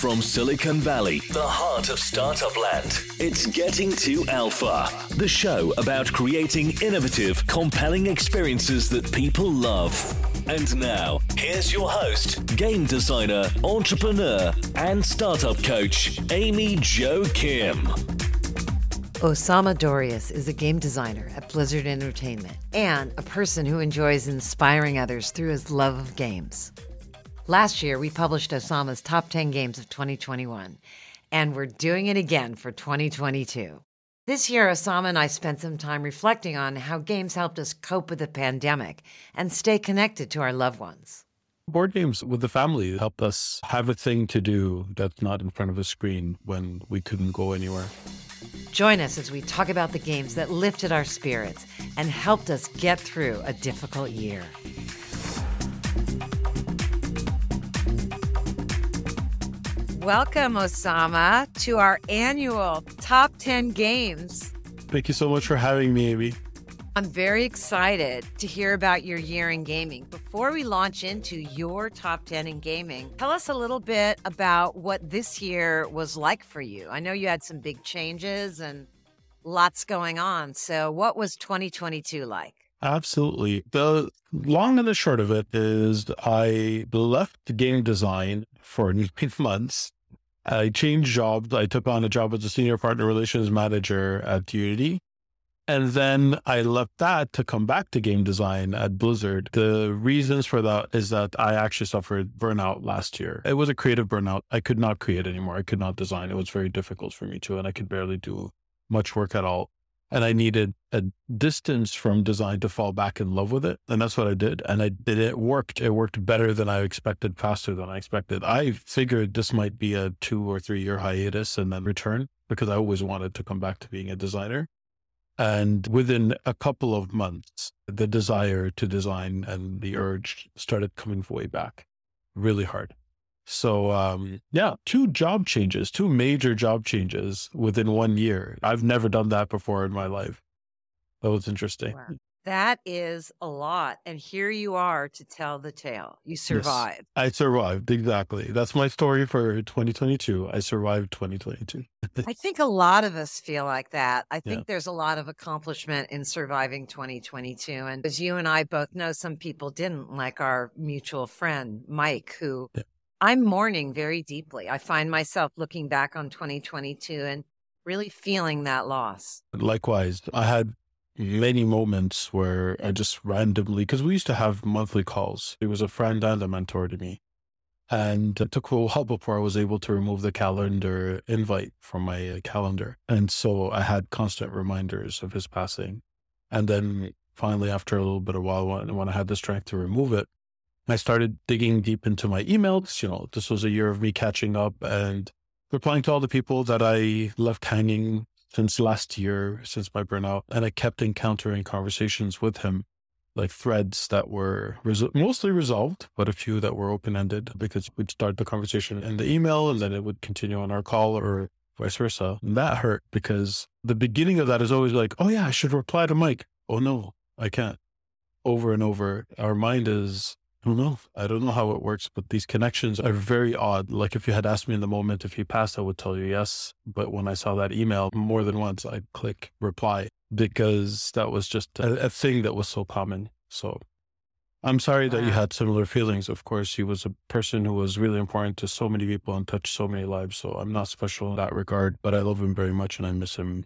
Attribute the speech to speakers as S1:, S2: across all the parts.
S1: From Silicon Valley, the heart of startup land, it's Getting to Alpha, the show about creating innovative, compelling experiences that people love. And now, here's your host, game designer, entrepreneur, and startup coach, Amy Jo Kim.
S2: Osama Dorias is a game designer at Blizzard Entertainment and a person who enjoys inspiring others through his love of games. Last year, we published Osama's top 10 games of 2021, and we're doing it again for 2022. This year, Osama and I spent some time reflecting on how games helped us cope with the pandemic and stay connected to our loved ones.
S3: Board games with the family helped us have a thing to do that's not in front of a screen when we couldn't go anywhere.
S2: Join us as we talk about the games that lifted our spirits and helped us get through a difficult year. Welcome, Osama, to our annual Top 10 Games.
S3: Thank you so much for having me, Amy.
S2: I'm very excited to hear about your year in gaming. Before we launch into your top 10 in gaming, tell us a little bit about what this year was like for you. I know you had some big changes and lots going on. So, what was 2022 like?
S3: Absolutely. The long and the short of it is I left game design for nine months. I changed jobs. I took on a job as a senior partner relations manager at Unity. And then I left that to come back to game design at Blizzard. The reasons for that is that I actually suffered burnout last year. It was a creative burnout. I could not create anymore. I could not design. It was very difficult for me to, and I could barely do much work at all and I needed a distance from design to fall back in love with it. And that's what I did. And I did it worked. It worked better than I expected, faster than I expected. I figured this might be a two or three year hiatus and then return because I always wanted to come back to being a designer. And within a couple of months, the desire to design and the urge started coming way back really hard. So um, yeah, two job changes, two major job changes within one year. I've never done that before in my life. That was interesting. Wow.
S2: That is a lot. And here you are to tell the tale. You survived. Yes,
S3: I survived. Exactly. That's my story for 2022. I survived 2022.
S2: I think a lot of us feel like that. I think yeah. there's a lot of accomplishment in surviving 2022. And as you and I both know, some people didn't, like our mutual friend, Mike, who yeah. I'm mourning very deeply. I find myself looking back on 2022 and really feeling that loss.
S3: Likewise, I had many moments where I just randomly, because we used to have monthly calls. He was a friend and a mentor to me. And it took a while before I was able to remove the calendar invite from my uh, calendar. And so I had constant reminders of his passing. And then finally, after a little bit of while, when, when I had the strength to remove it, I started digging deep into my emails. You know, this was a year of me catching up and replying to all the people that I left hanging since last year, since my burnout. And I kept encountering conversations with him, like threads that were res- mostly resolved, but a few that were open ended because we'd start the conversation in the email and then it would continue on our call or vice versa. And that hurt because the beginning of that is always like, oh, yeah, I should reply to Mike. Oh, no, I can't. Over and over, our mind is I don't know. I don't know how it works, but these connections are very odd. Like if you had asked me in the moment if he passed, I would tell you yes. But when I saw that email more than once, I'd click reply because that was just a, a thing that was so common. So I'm sorry that you had similar feelings. Of course, he was a person who was really important to so many people and touched so many lives. So I'm not special in that regard, but I love him very much and I miss him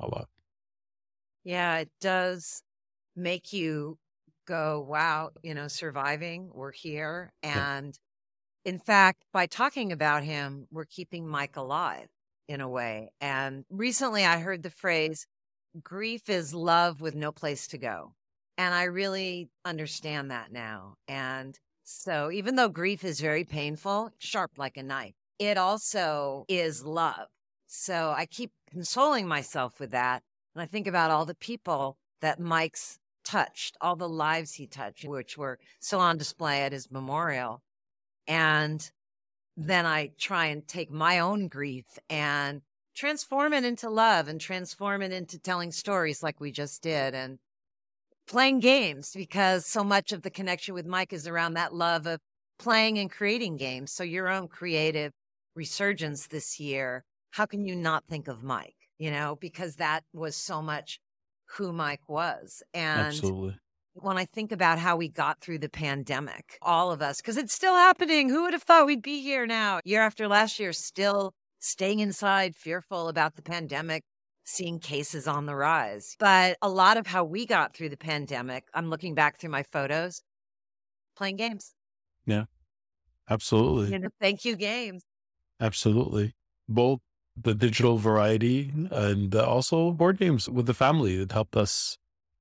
S3: a lot.
S2: Yeah, it does make you go, wow, you know, surviving, we're here. And yeah. in fact, by talking about him, we're keeping Mike alive in a way. And recently I heard the phrase, grief is love with no place to go. And I really understand that now. And so even though grief is very painful, sharp like a knife, it also is love. So I keep consoling myself with that. And I think about all the people that Mike's touched, all the lives he touched, which were still on display at his memorial. And then I try and take my own grief and transform it into love and transform it into telling stories like we just did and playing games because so much of the connection with Mike is around that love of playing and creating games. So your own creative resurgence this year, how can you not think of Mike? You know, because that was so much who Mike was. And
S3: Absolutely.
S2: when I think about how we got through the pandemic, all of us, because it's still happening. Who would have thought we'd be here now, year after last year, still staying inside, fearful about the pandemic, seeing cases on the rise. But a lot of how we got through the pandemic, I'm looking back through my photos, playing games.
S3: Yeah. Absolutely.
S2: You know, thank you, games.
S3: Absolutely. Both the digital variety and uh, also board games with the family that helped us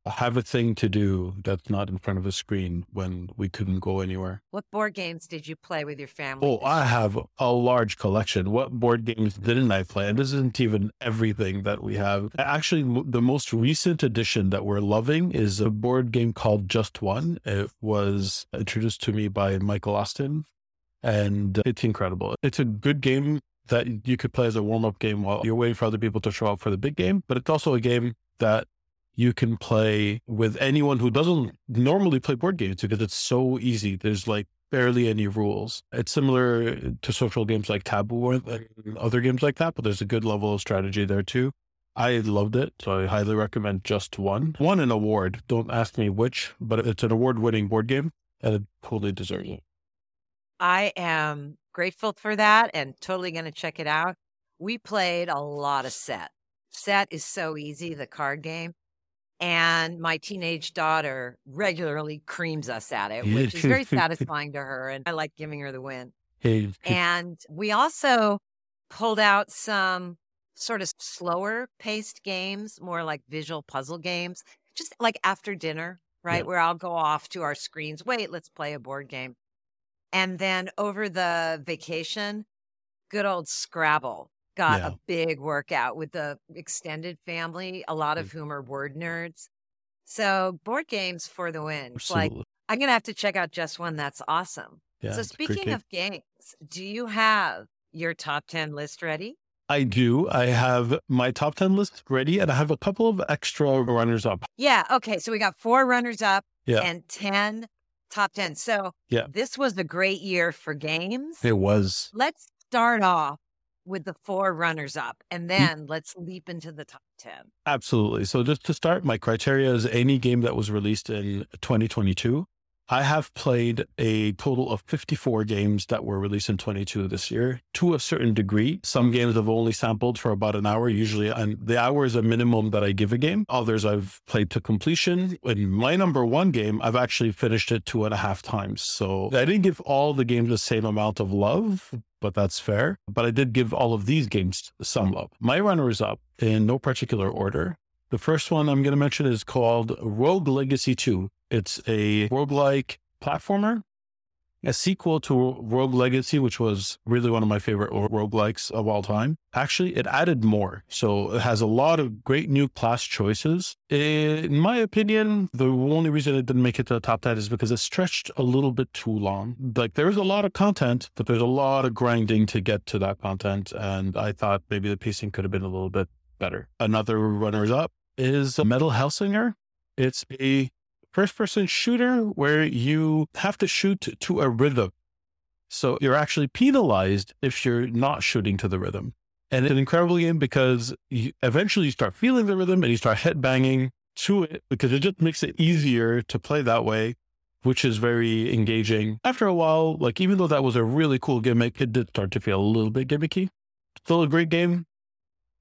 S3: have a thing to do that's not in front of a screen when we couldn't go anywhere.
S2: What board games did you play with your family?
S3: Oh, I have a large collection. What board games didn't I play? And this isn't even everything that we have. Actually, the most recent addition that we're loving is a board game called Just One. It was introduced to me by Michael Austin, and it's incredible. It's a good game that you could play as a warm up game while you're waiting for other people to show up for the big game, but it's also a game that you can play with anyone who doesn't normally play board games because it's so easy. There's like barely any rules. It's similar to social games like Taboo and other games like that, but there's a good level of strategy there too. I loved it, so I highly recommend Just One. Won an award. Don't ask me which, but it's an award winning board game and it totally deserves it.
S2: I am grateful for that and totally going to check it out. We played a lot of set. Set is so easy, the card game. And my teenage daughter regularly creams us at it, which is very satisfying to her. And I like giving her the win. And we also pulled out some sort of slower paced games, more like visual puzzle games, just like after dinner, right?
S3: Yeah.
S2: Where I'll go off to our screens. Wait, let's play a board game. And then over the vacation, good old Scrabble got
S3: Yeah.
S2: a big workout with the extended family, a lot mm. of whom are word nerds. So board games for the win. It's Like. I'm gonna have to check out just one. That's awesome.
S3: yeah,
S2: so
S3: it's a great
S2: speaking of games, do you have your top ten list ready?
S3: I do. I have my top 10 list ready and I have a couple of extra runners up.
S2: Yeah. Okay. So we got four runners up
S3: Yeah.
S2: and ten top ten. So
S3: Yeah.
S2: this was a great year for games.
S3: It was.
S2: Let's start off with the four runners up and
S3: Mm.
S2: then let's leap into the top 10.
S3: Absolutely. So just to start, my criteria is any game that was released in 2022. I have played a total of 54 games that were released in 22 this year to a certain degree. Some games I've only sampled for about an hour, usually, and the hour is a minimum that I give a game. Others I've played to completion. In my number one game, I've actually finished it two and a half times. So I didn't give all the games the same amount of love, but that's fair. But I did give all of these games some love. My runners up in no particular order. The first one I'm going to mention is called Rogue Legacy 2. It's a roguelike platformer, a sequel to Rogue Legacy, which was really one of my favorite ro- roguelikes of all time. Actually, it added more. So it has a lot of great new class choices. In my opinion, the only reason it didn't make it to the top 10 is because it stretched a little bit too long. Like there's a lot of content, but there's a lot of grinding to get to that content. And I thought maybe the pacing could have been a little bit better. Another runners up is Metal Hellsinger. It's a first person shooter where you have to shoot to a rhythm. So you're actually penalized if you're not shooting to the rhythm. And it's an incredible game because you, eventually you start feeling the rhythm and you start headbanging to it because it just makes it easier to play that way, which is very engaging. After a while, like even though that was a really cool gimmick, it did start to feel a little bit gimmicky. Still a great game,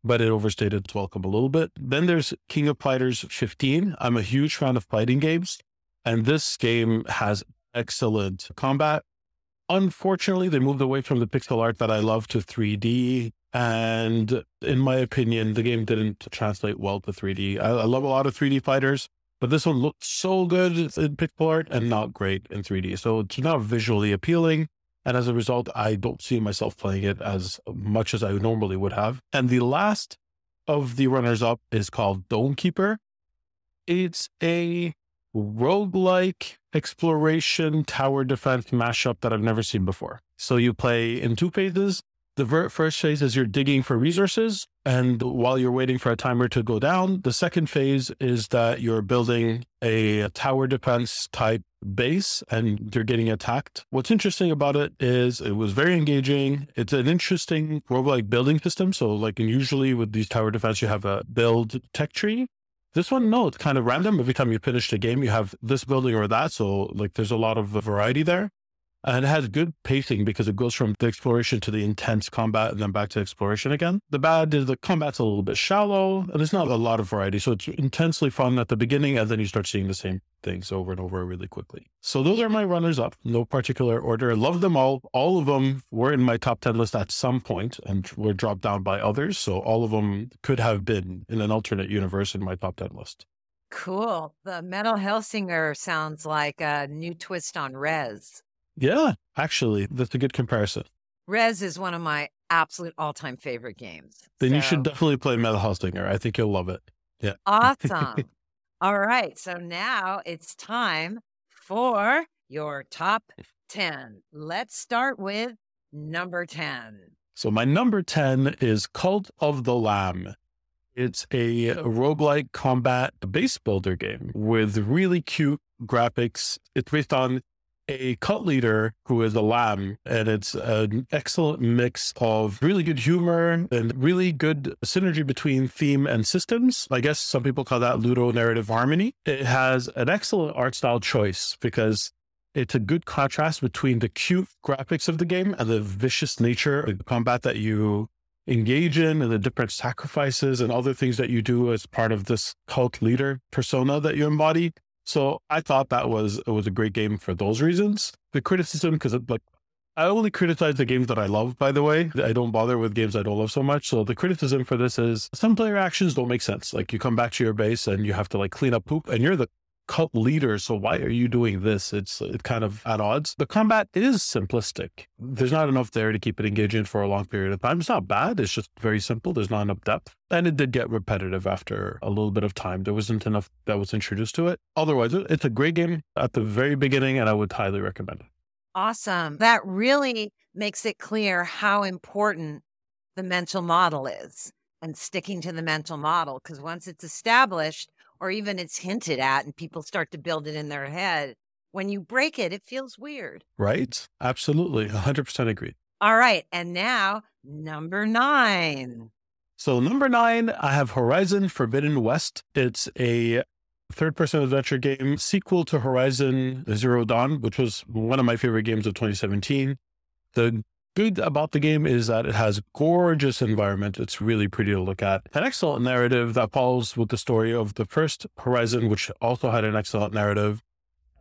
S3: but it overstated its welcome a little bit. Then there's King of Fighters 15. I'm a huge fan of fighting games, and this game has excellent combat. Unfortunately, they moved away from the pixel art that I love to 3D. And in my opinion, the game didn't translate well to 3D. I, I love a lot of 3D fighters, but this one looked so good in pixel art and not great in 3D. So it's not visually appealing. And as a result, I don't see myself playing it as much as I normally would have. And the last of the runners up is called Dome Keeper. It's a roguelike exploration tower defense mashup that I've never seen before. So you play in two phases. The first phase is you're digging for resources. And while you're waiting for a timer to go down, the second phase is that you're building a tower defense type base and you're getting attacked. What's interesting about it is it was very engaging. It's an interesting roguelike building system. So, like, usually with these tower defense, you have a build tech tree. This one, no, it's kind of random. Every time you finish the game, you have this building or that. So, like, there's a lot of variety there. And it has good pacing because it goes from the exploration to the intense combat and then back to exploration again. The bad is the combat's a little bit shallow and there's not a lot of variety. So it's intensely fun at the beginning and then you start seeing the same things over and over really quickly. So those are my runners up, no particular order. I love them all. All of them were in my top 10 list at some point and were dropped down by others. So all of them could have been in an alternate universe in my top 10 list.
S2: Cool. The Metal Hellsinger sounds like a new twist on Rez.
S3: Yeah, actually, that's a good comparison.
S2: Rez is one of my absolute all time favorite games.
S3: Then so. you should definitely play Metal Hellsinger. I think you'll love it. Yeah.
S2: Awesome. all right. So now it's time for your top 10. Let's start with number 10.
S3: So my number 10 is Cult of the Lamb. It's a roguelike combat base builder game with really cute graphics. It's based on a cult leader who is a lamb, and it's an excellent mix of really good humor and really good synergy between theme and systems. I guess some people call that ludonarrative harmony. It has an excellent art style choice because it's a good contrast between the cute graphics of the game and the vicious nature of the combat that you engage in and the different sacrifices and other things that you do as part of this cult leader persona that you embody. So I thought that was was a great game for those reasons. The criticism, because like I only criticize the games that I love, by the way. I don't bother with games I don't love so much. So the criticism for this is some player actions don't make sense. Like you come back to your base and you have to like clean up poop and you're the cult leader. So why are you doing this? It's it kind of at odds. The combat is simplistic. There's not enough there to keep it engaging for a long period of time. It's not bad. It's just very simple. There's not enough depth. And it did get repetitive after a little bit of time. There wasn't enough that was introduced to it. Otherwise, it's a great game at the very beginning, and I would highly recommend it.
S2: Awesome. That really makes it clear how important the mental model is and sticking to the mental model. Because once it's established, or even it's hinted at and people start to build it in their head, when you break it, it feels weird.
S3: Right. Absolutely. 100% agree.
S2: All right. And now, number nine.
S3: So, number nine, I have Horizon Forbidden West. It's a third person adventure game sequel to Horizon Zero Dawn, which was one of my favorite games of 2017. The good about the game is that it has gorgeous environment. It's really pretty to look at. An excellent narrative that follows with the story of the first Horizon, which also had an excellent narrative,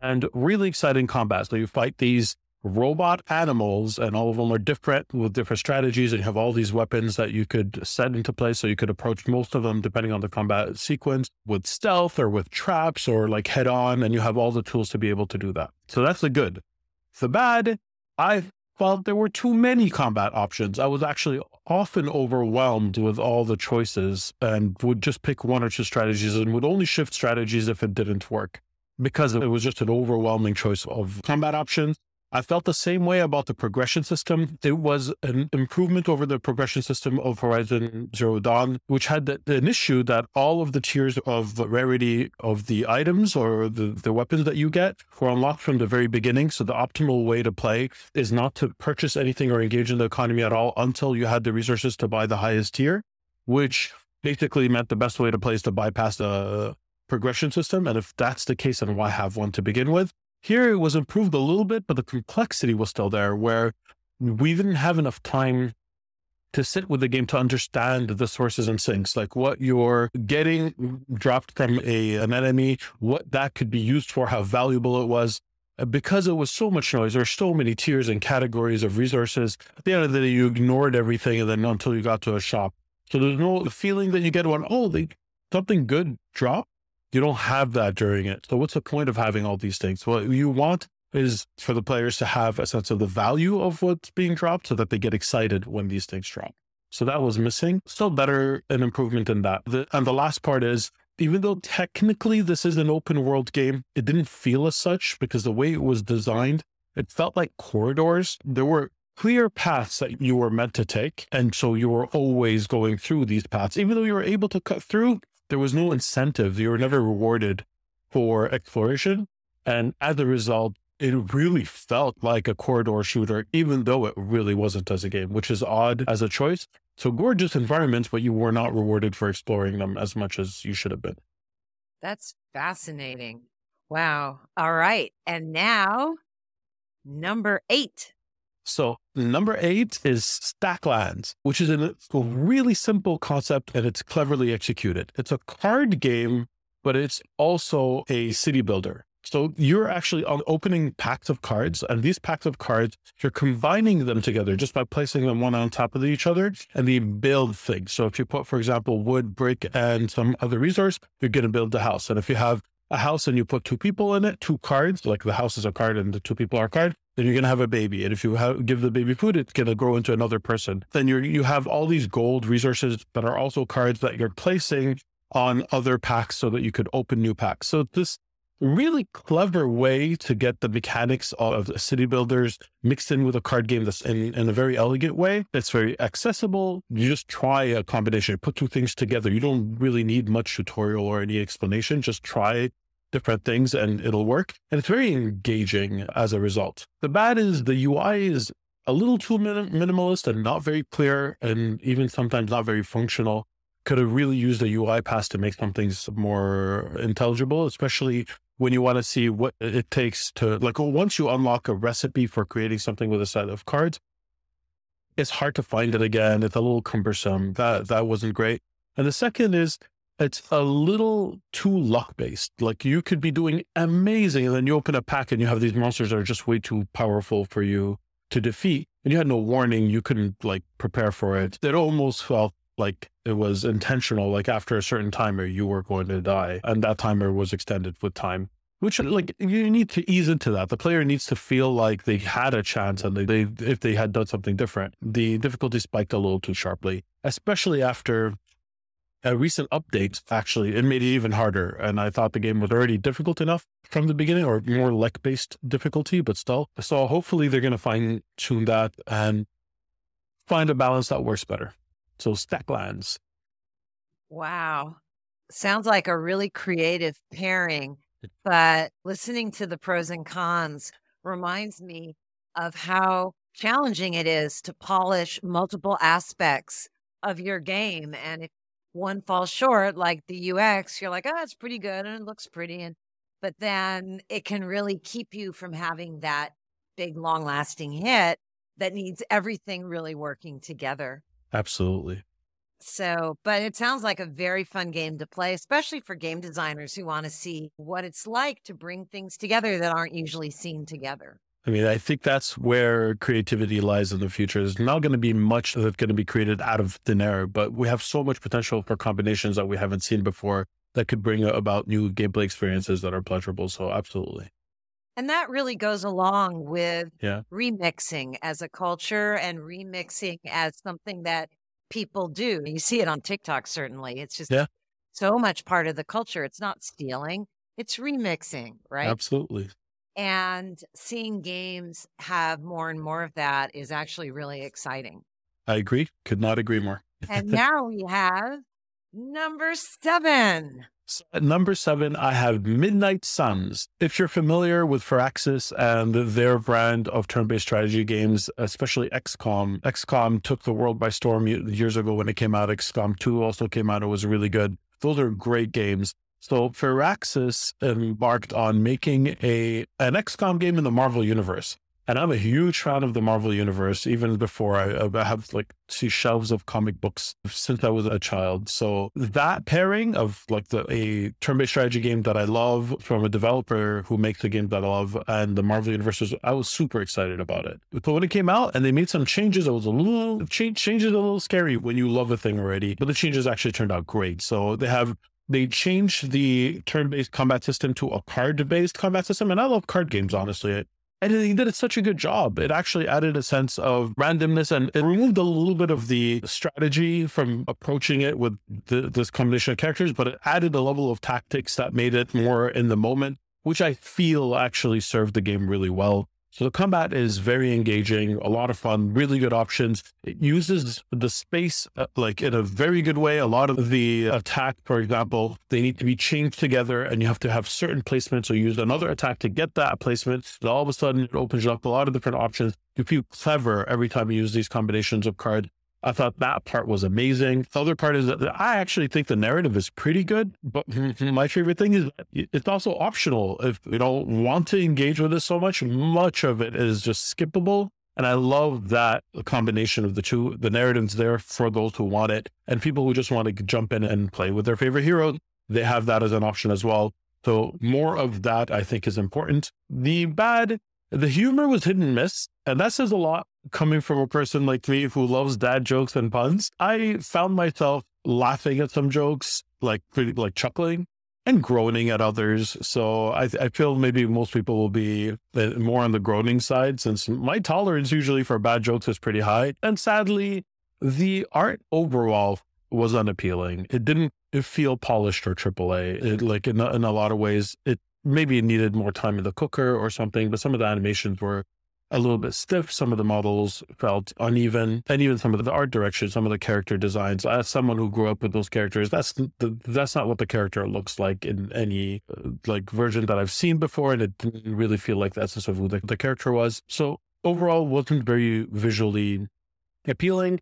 S3: and really exciting combat. So you fight these robot animals, and all of them are different with different strategies, and you have all these weapons that you could set into place. So you could approach most of them depending on the combat sequence with stealth or with traps or like head on, and you have all the tools to be able to do that. So that's the good. The bad, I well, there were too many combat options. I was actually often overwhelmed with all the choices and would just pick one or two strategies and would only shift strategies if it didn't work because it was just an overwhelming choice of combat options. I felt the same way about the progression system. It was an improvement over the progression system of Horizon Zero Dawn, which had an issue that all of the tiers of rarity of the items or the, the weapons that you get were unlocked from the very beginning. So the optimal way to play is not to purchase anything or engage in the economy at all until you had the resources to buy the highest tier, which basically meant the best way to play is to bypass the uh, progression system. And if that's the case, then why have one to begin with? Here it was improved a little bit, but the complexity was still there where we didn't have enough time to sit with the game to understand the sources and sinks, like what you're getting dropped from a, an enemy, what that could be used for, how valuable it was. Because it was so much noise, there's so many tiers and categories of resources. At the end of the day, you ignored everything and then until you got to a shop. So there's no feeling that you get when, oh, they, something good dropped. You don't have that during it. So what's the point of having all these things? What you want is for the players to have a sense of the value of what's being dropped so that they get excited when these things drop. So that was missing. Still better an improvement in that. The, and the last part is even though technically this is an open world game, it didn't feel as such because the way it was designed, it felt like corridors. There were clear paths that you were meant to take. And so you were always going through these paths. Even though you were able to cut through, there was no incentive. You were never rewarded for exploration. And as a result, it really felt like a corridor shooter, even though it really wasn't as a game, which is odd as a choice. So gorgeous environments, but you were not rewarded for exploring them as much as you should have been.
S2: That's fascinating. Wow. All right. And now, number eight.
S3: So, number eight is Stacklands, which is a really simple concept and it's cleverly executed. It's a card game, but it's also a city builder. So you're actually opening packs of cards, and these packs of cards, you're combining them together just by placing them one on top of each other, and they build things. So if you put, for example, wood, brick, and some other resource, you're going to build the house. And if you have a house and you put two people in it, two cards, like the house is a card and the two people are a card, then you're going to have a baby. And if you have, give the baby food, it's going to grow into another person. Then you you have all these gold resources that are also cards that you're placing on other packs so that you could open new packs. So this really clever way to get the mechanics of city builders mixed in with a card game that's in, in a very elegant way. That's very accessible. You just try a combination, put two things together. You don't really need much tutorial or any explanation. Just try different things and it'll work. And it's very engaging as a result. The bad is the UI is a little too minimalist and not very clear and even sometimes not very functional could have really used a UI pass to make some things more intelligible, especially when you want to see what it takes to like once you unlock a recipe for creating something with a set of cards it's hard to find it again it's a little cumbersome that that wasn't great and the second is it's a little too luck based like you could be doing amazing and then you open a pack and you have these monsters that are just way too powerful for you to defeat and you had no warning you couldn't like prepare for it. It almost felt like it was intentional like after a certain timer you were going to die and that timer was extended with time which like you need to ease into that. The player needs to feel like they had a chance and they, they if they had done something different. The difficulty spiked a little too sharply especially after a recent update actually it made it even harder and i thought the game was already difficult enough from the beginning or more luck based difficulty but still so hopefully they're going to fine tune that and find a balance that works better so Stacklands
S2: Wow. Sounds like a really creative pairing, but listening to the pros and cons reminds me of how challenging it is to polish multiple aspects of your game. And if one falls short, like the UX, you're like, oh, it's pretty good and it looks pretty. And but then it can really keep you from having that big, long lasting hit that needs everything really working together.
S3: Absolutely.
S2: So, but it sounds like a very fun game to play, especially for game designers who want to see what it's like to bring things together that aren't usually seen together.
S3: I mean, I think that's where creativity lies in the future. There's not going to be much that's going to be created out of thin air, but we have so much potential for combinations that we haven't seen before that could bring about new gameplay experiences that are pleasurable. So, absolutely.
S2: And that really goes along with
S3: yeah.
S2: remixing as a culture and remixing as something that people do. You see it on TikTok, certainly. It's just
S3: yeah.
S2: so much part of the culture. It's not stealing, it's remixing, right?
S3: Absolutely.
S2: And seeing games have more and more of that is actually really exciting.
S3: I agree. Could not agree more.
S2: and now we have number seven.
S3: So at number seven, I have Midnight Suns. If you're familiar with Firaxis and their brand of turn based strategy games, especially XCOM, XCOM took the world by storm years ago when it came out. XCOM 2 also came out. It was really good. Those are great games. So Firaxis embarked on making a an XCOM game in the Marvel universe. And I'm a huge fan of the Marvel universe, even before I, I have like see shelves of comic books since I was a child. So that pairing of like the a turn-based strategy game that I love from a developer who makes a game that I love and the Marvel universe, was, I was super excited about it. But when it came out and they made some changes, it was a little change, changes a little scary when you love a thing already. But the changes actually turned out great. So they have they changed the turn-based combat system to a card-based combat system, and I love card games. Honestly, and he did such a good job. It actually added a sense of randomness and it removed a little bit of the strategy from approaching it with the, this combination of characters, but it added a level of tactics that made it more in the moment, which I feel actually served the game really well. So the combat is very engaging, a lot of fun, really good options. It uses the space uh, like in a very good way. A lot of the attack, for example, they need to be chained together and you have to have certain placements or use another attack to get that placement. And all of a sudden it opens up a lot of different options. You feel clever every time you use these combinations of cards. I thought that part was amazing. The other part is that I actually think the narrative is pretty good, but my favorite thing is it's also optional. If you don't want to engage with it so much, much of it is just skippable. And I love that combination of the two. The narrative's there for those who want it, and people who just want to jump in and play with their favorite hero, they have that as an option as well. So more of that I think is important. The bad, the humor was hit and miss, and that says a lot coming from a person like me who loves dad jokes and puns, I found myself laughing at some jokes, like pretty, like chuckling and groaning at others. So I, I feel maybe most people will be uh, more on the groaning side since my tolerance usually for bad jokes is pretty high. And sadly, the art overall was unappealing. It didn't feel polished or AAA. It, like in, in a lot of ways, it maybe needed more time in the cooker or something, but some of the animations were a little bit stiff. Some of the models felt uneven, and even some of the art direction, some of the character designs. As someone who grew up with those characters, that's the, that's not what the character looks like in any uh, like version that I've seen before, and it didn't really feel like that's sort of who the, the character was. So overall, wasn't very visually appealing.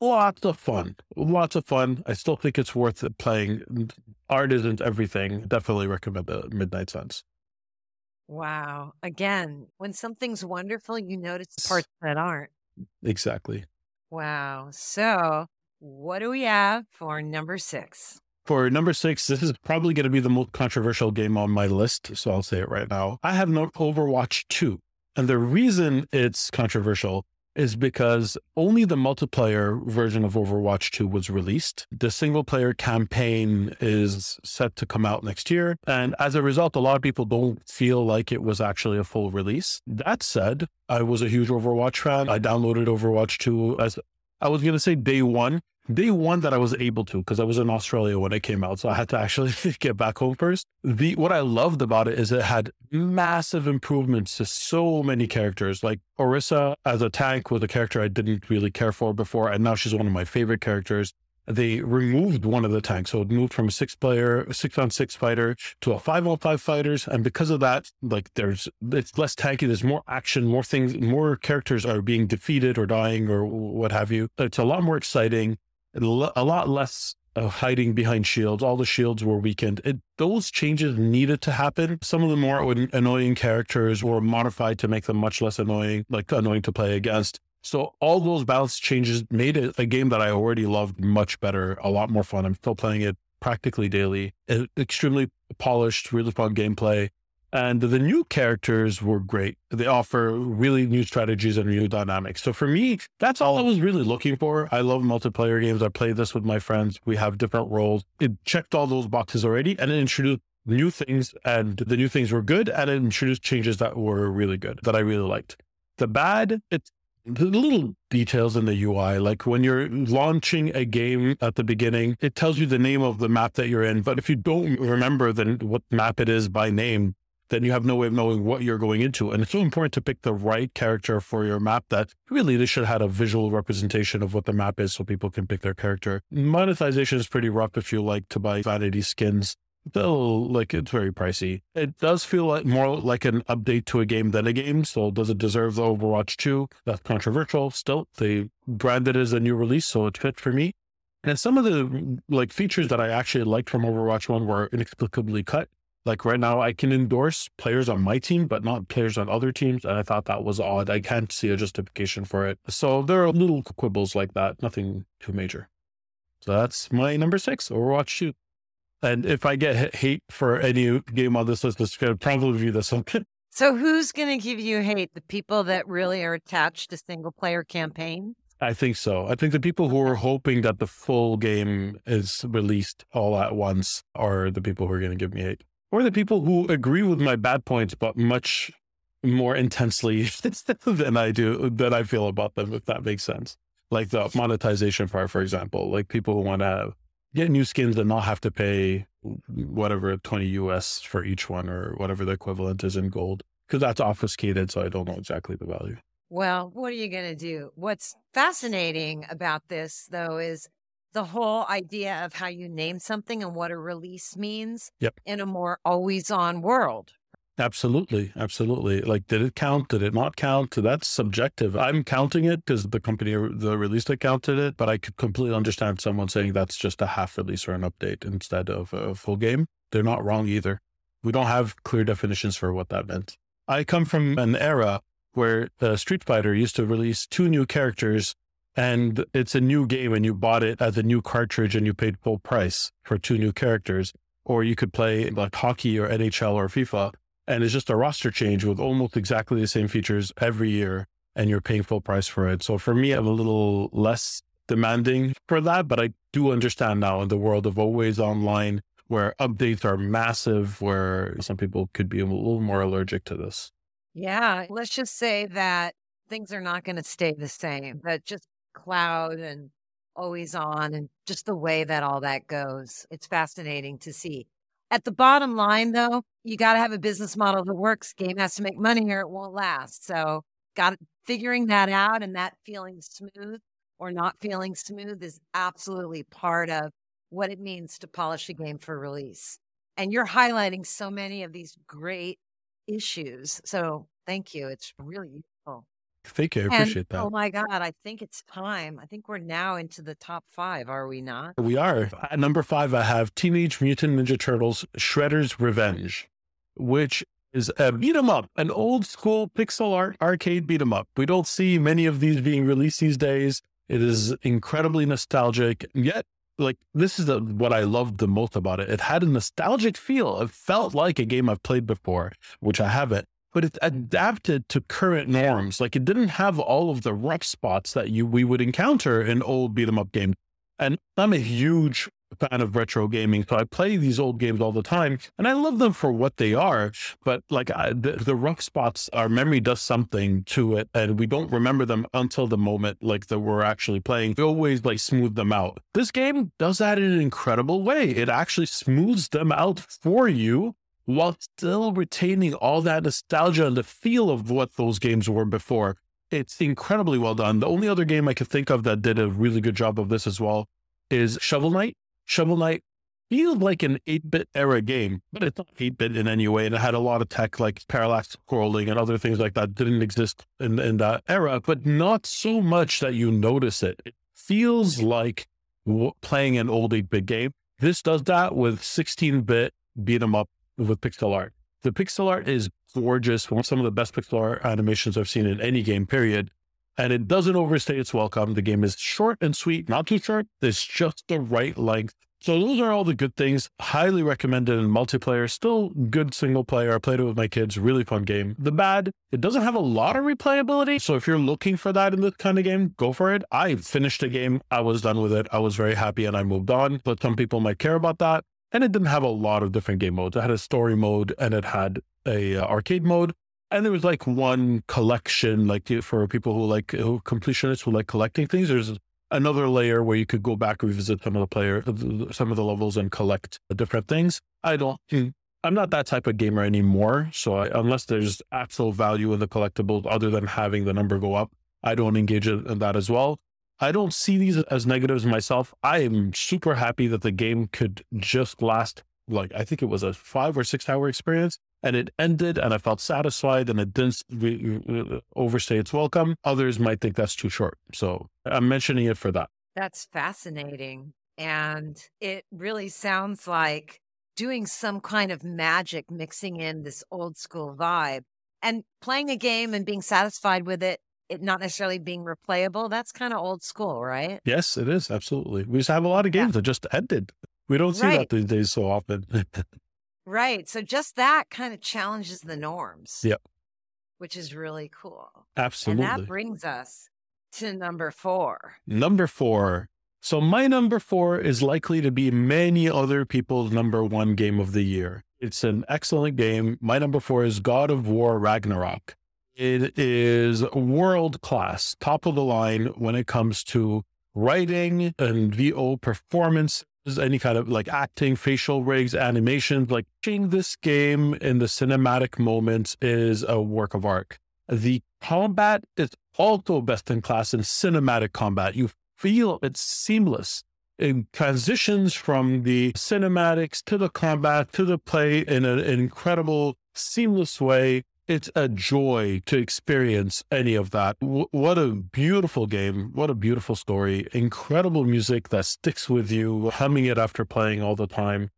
S3: Lots of fun, lots of fun. I still think it's worth playing. Art isn't everything. Definitely recommend the Midnight Suns.
S2: Wow. Again, when something's wonderful, you notice the parts that aren't.
S3: Exactly.
S2: Wow. So, what do we have for number six?
S3: For number six, this is probably going to be the most controversial game on my list. So I'll say it right now. I have no Overwatch 2. And the reason it's controversial is because only the multiplayer version of Overwatch 2 was released. The single player campaign is set to come out next year. And as a result, a lot of people don't feel like it was actually a full release. That said, I was a huge Overwatch fan. I downloaded Overwatch 2 as I was going to say day one day one that I was able to, because I was in Australia when it came out. So I had to actually get back home first. The what I loved about it is it had massive improvements to so many characters. Like Orisa as a tank was a character I didn't really care for before, and now she's one of my favorite characters. They removed one of the tanks. So it moved from a six player, six on six fighter to a five on five fighters. And because of that, like there's, it's less tanky. There's more action, more things, more characters are being defeated or dying or what have you. It's a lot more exciting a lot less hiding behind shields. All the shields were weakened. It, those changes needed to happen. Some of the more annoying characters were modified to make them much less annoying, like annoying to play against. So all those balance changes made it a game that I already loved much better, a lot more fun. I'm still playing it practically daily. It, extremely polished, really fun gameplay. And the new characters were great. They offer really new strategies and new dynamics. So for me, that's all I was really looking for. I love multiplayer games. I play this with my friends. We have different roles. It checked all those boxes already and it introduced new things and the new things were good and it introduced changes that were really good that I really liked. The bad, it's the little details in the UI, like when you're launching a game at the beginning, it tells you the name of the map that you're in. But if you don't remember then what map it is by name, then you have no way of knowing what you're going into. And it's so important to pick the right character for your map that really they should have had a visual representation of what the map is so people can pick their character. Monetization is pretty rough if you like to buy vanity skins. Still, like it's very pricey. It does feel like more like an update to a game than a game. So does it deserve the Overwatch 2? That's controversial. Still, they branded it as a new release, so it fit for me. And some of the like features that I actually liked from Overwatch 1 were inexplicably cut. Like right now, I can endorse players on my team, but not players on other teams. And I thought that was odd. I can't see a justification for it. So there are little quibbles like that, nothing too major. So that's my number six, Overwatch 2. And if I get hate for any game on this list, it's going to probably be this one.
S2: so who's going to give you hate? The people that really are attached to single player campaign?
S3: I think so. I think the people who are hoping that the full game is released all at once are the people who are going to give me hate or the people who agree with my bad points, but much more intensely than I do, than I feel about them, if that makes sense. Like the monetization part, for example, like people who want to get new skins and not have to pay whatever 20 US for each one or whatever the equivalent is in gold. because that's obfuscated. So I don't know exactly the value.
S2: Well, what are you going to do? What's fascinating about this, though, is the whole idea of how you name something and what a release means
S3: yep.
S2: in a more always on world.
S3: Absolutely. Absolutely. Like, did it count? Did it not count? That's subjective. I'm counting it because the company the release it counted it, but I could completely understand someone saying that's just a half release or an update instead of a full game. They're not wrong either. We don't have clear definitions for what that meant. I come from an era where uh, Street Fighter used to release two new characters and it's a new game and you bought it as a new cartridge and you paid full price for two new characters. Or you could play like hockey or NHL or FIFA and it's just a roster change with almost exactly the same features every year and you're paying full price for it. So for me, I'm a little less demanding for that, but I do understand now in the world of always online where updates are massive, where some people could be a little more allergic to this.
S2: Yeah. Let's just say that things are not going to stay the same, that just cloud and always on and just the way that all that goes. It's fascinating to see. At the bottom line, though, you got to have a business model that works. Game has to make money or it won't last. So, got figuring that out and that feeling smooth or not feeling smooth is absolutely part of what it means to polish a game for release. And you're highlighting so many of these great issues. So, thank you. It's really useful.
S3: Thank you. I appreciate and, that.
S2: Oh my God. I think it's time. I think we're now into the top five, are we not?
S3: We are. At number five, I have Teenage Mutant Ninja Turtles Shredder's Revenge, which is a beat 'em up, an old school pixel art arcade beat 'em up. We don't see many of these being released these days. It is incredibly nostalgic, yet like this is the, what I loved the most about it. It had a nostalgic feel. It felt like a game I've played before, which I haven't but it's hmm. adapted to current norms. Like it didn't have all of the rough spots that you we would encounter in old beat 'em up games. And I'm a huge fan of retro gaming, so I play these old games all the time, and I love them for what they are. But like I, the, the rough spots, our memory does something to it, and we don't remember them until the moment like that we're actually playing. We always like smooth them out. This game does that in an incredible way. It actually smooths them out for you while still retaining all that nostalgia and the feel of what those games were before. It's incredibly well done. The only other game I could think of that did a really good job of this as well is Shovel Knight. Shovel Knight feels like an 8 bit era game, but it's not 8 bit in any way. And it had a lot of tech like parallax scrolling and other things like that didn't exist in, in that era, but not so much that you notice it. It feels like playing an old 8 bit game. This does that with 16 bit beat 'em up with pixel art. The pixel art is gorgeous. Some of the best pixel art animations I've seen in any game, period. And it doesn't overstay its welcome. The game is short and sweet, not too short. It's just the right length. So those are all the good things. Highly recommended in multiplayer. Still good single player. I played it with my kids. Really fun game. The bad, it doesn't have a lot of replayability. So if you're looking for that in this kind of game, go for it. I finished the game. I was done with it. I was very happy and I moved on. But some people might care about that and it didn't have a lot of different game modes. It had a story mode and it had a uh, arcade mode, and there was like one collection, like for people who like who completionists who like collecting things. There's another layer where you could go back revisit some of the player, some of the levels, and collect different things. I don't. I'm not that type of gamer anymore. So I, unless there's actual value in the collectibles other than having the number go up, I don't engage in that as well. I don't see these as negatives myself. I am super happy that the game could just last like I think it was a five or six hour experience and it ended and I felt satisfied and it didn't re- overstay its welcome. Others might think that's too short. So I'm mentioning it for that.
S2: That's fascinating. And it really sounds like doing some kind of magic, mixing in this old school vibe and playing a game and being satisfied with it it not necessarily being replayable. That's kind of old school, right?
S3: Yes, it is. Absolutely. We just have a lot of games yeah. that just ended. We don't see right. that these days so often.
S2: right. So just that kind of challenges the norms.
S3: Yep.
S2: Which is really cool.
S3: Absolutely.
S2: And that brings us to number four.
S3: Number four. So my number four is likely to be many other people's number one game of the year. It's an excellent game. My number four is God of War Ragnarok. It is world class, top of the line when it comes to writing and VO performance any kind of like acting, facial rigs, animations. Like watching this game in the cinematic moments is a work of art. The combat is also best in class in cinematic combat. You feel it's seamless. It transitions from the cinematics to the combat to the play in an incredible, seamless way it's a joy to experience any of that. W- what a beautiful game. What a beautiful story. Incredible music that sticks with you, humming it after playing all the time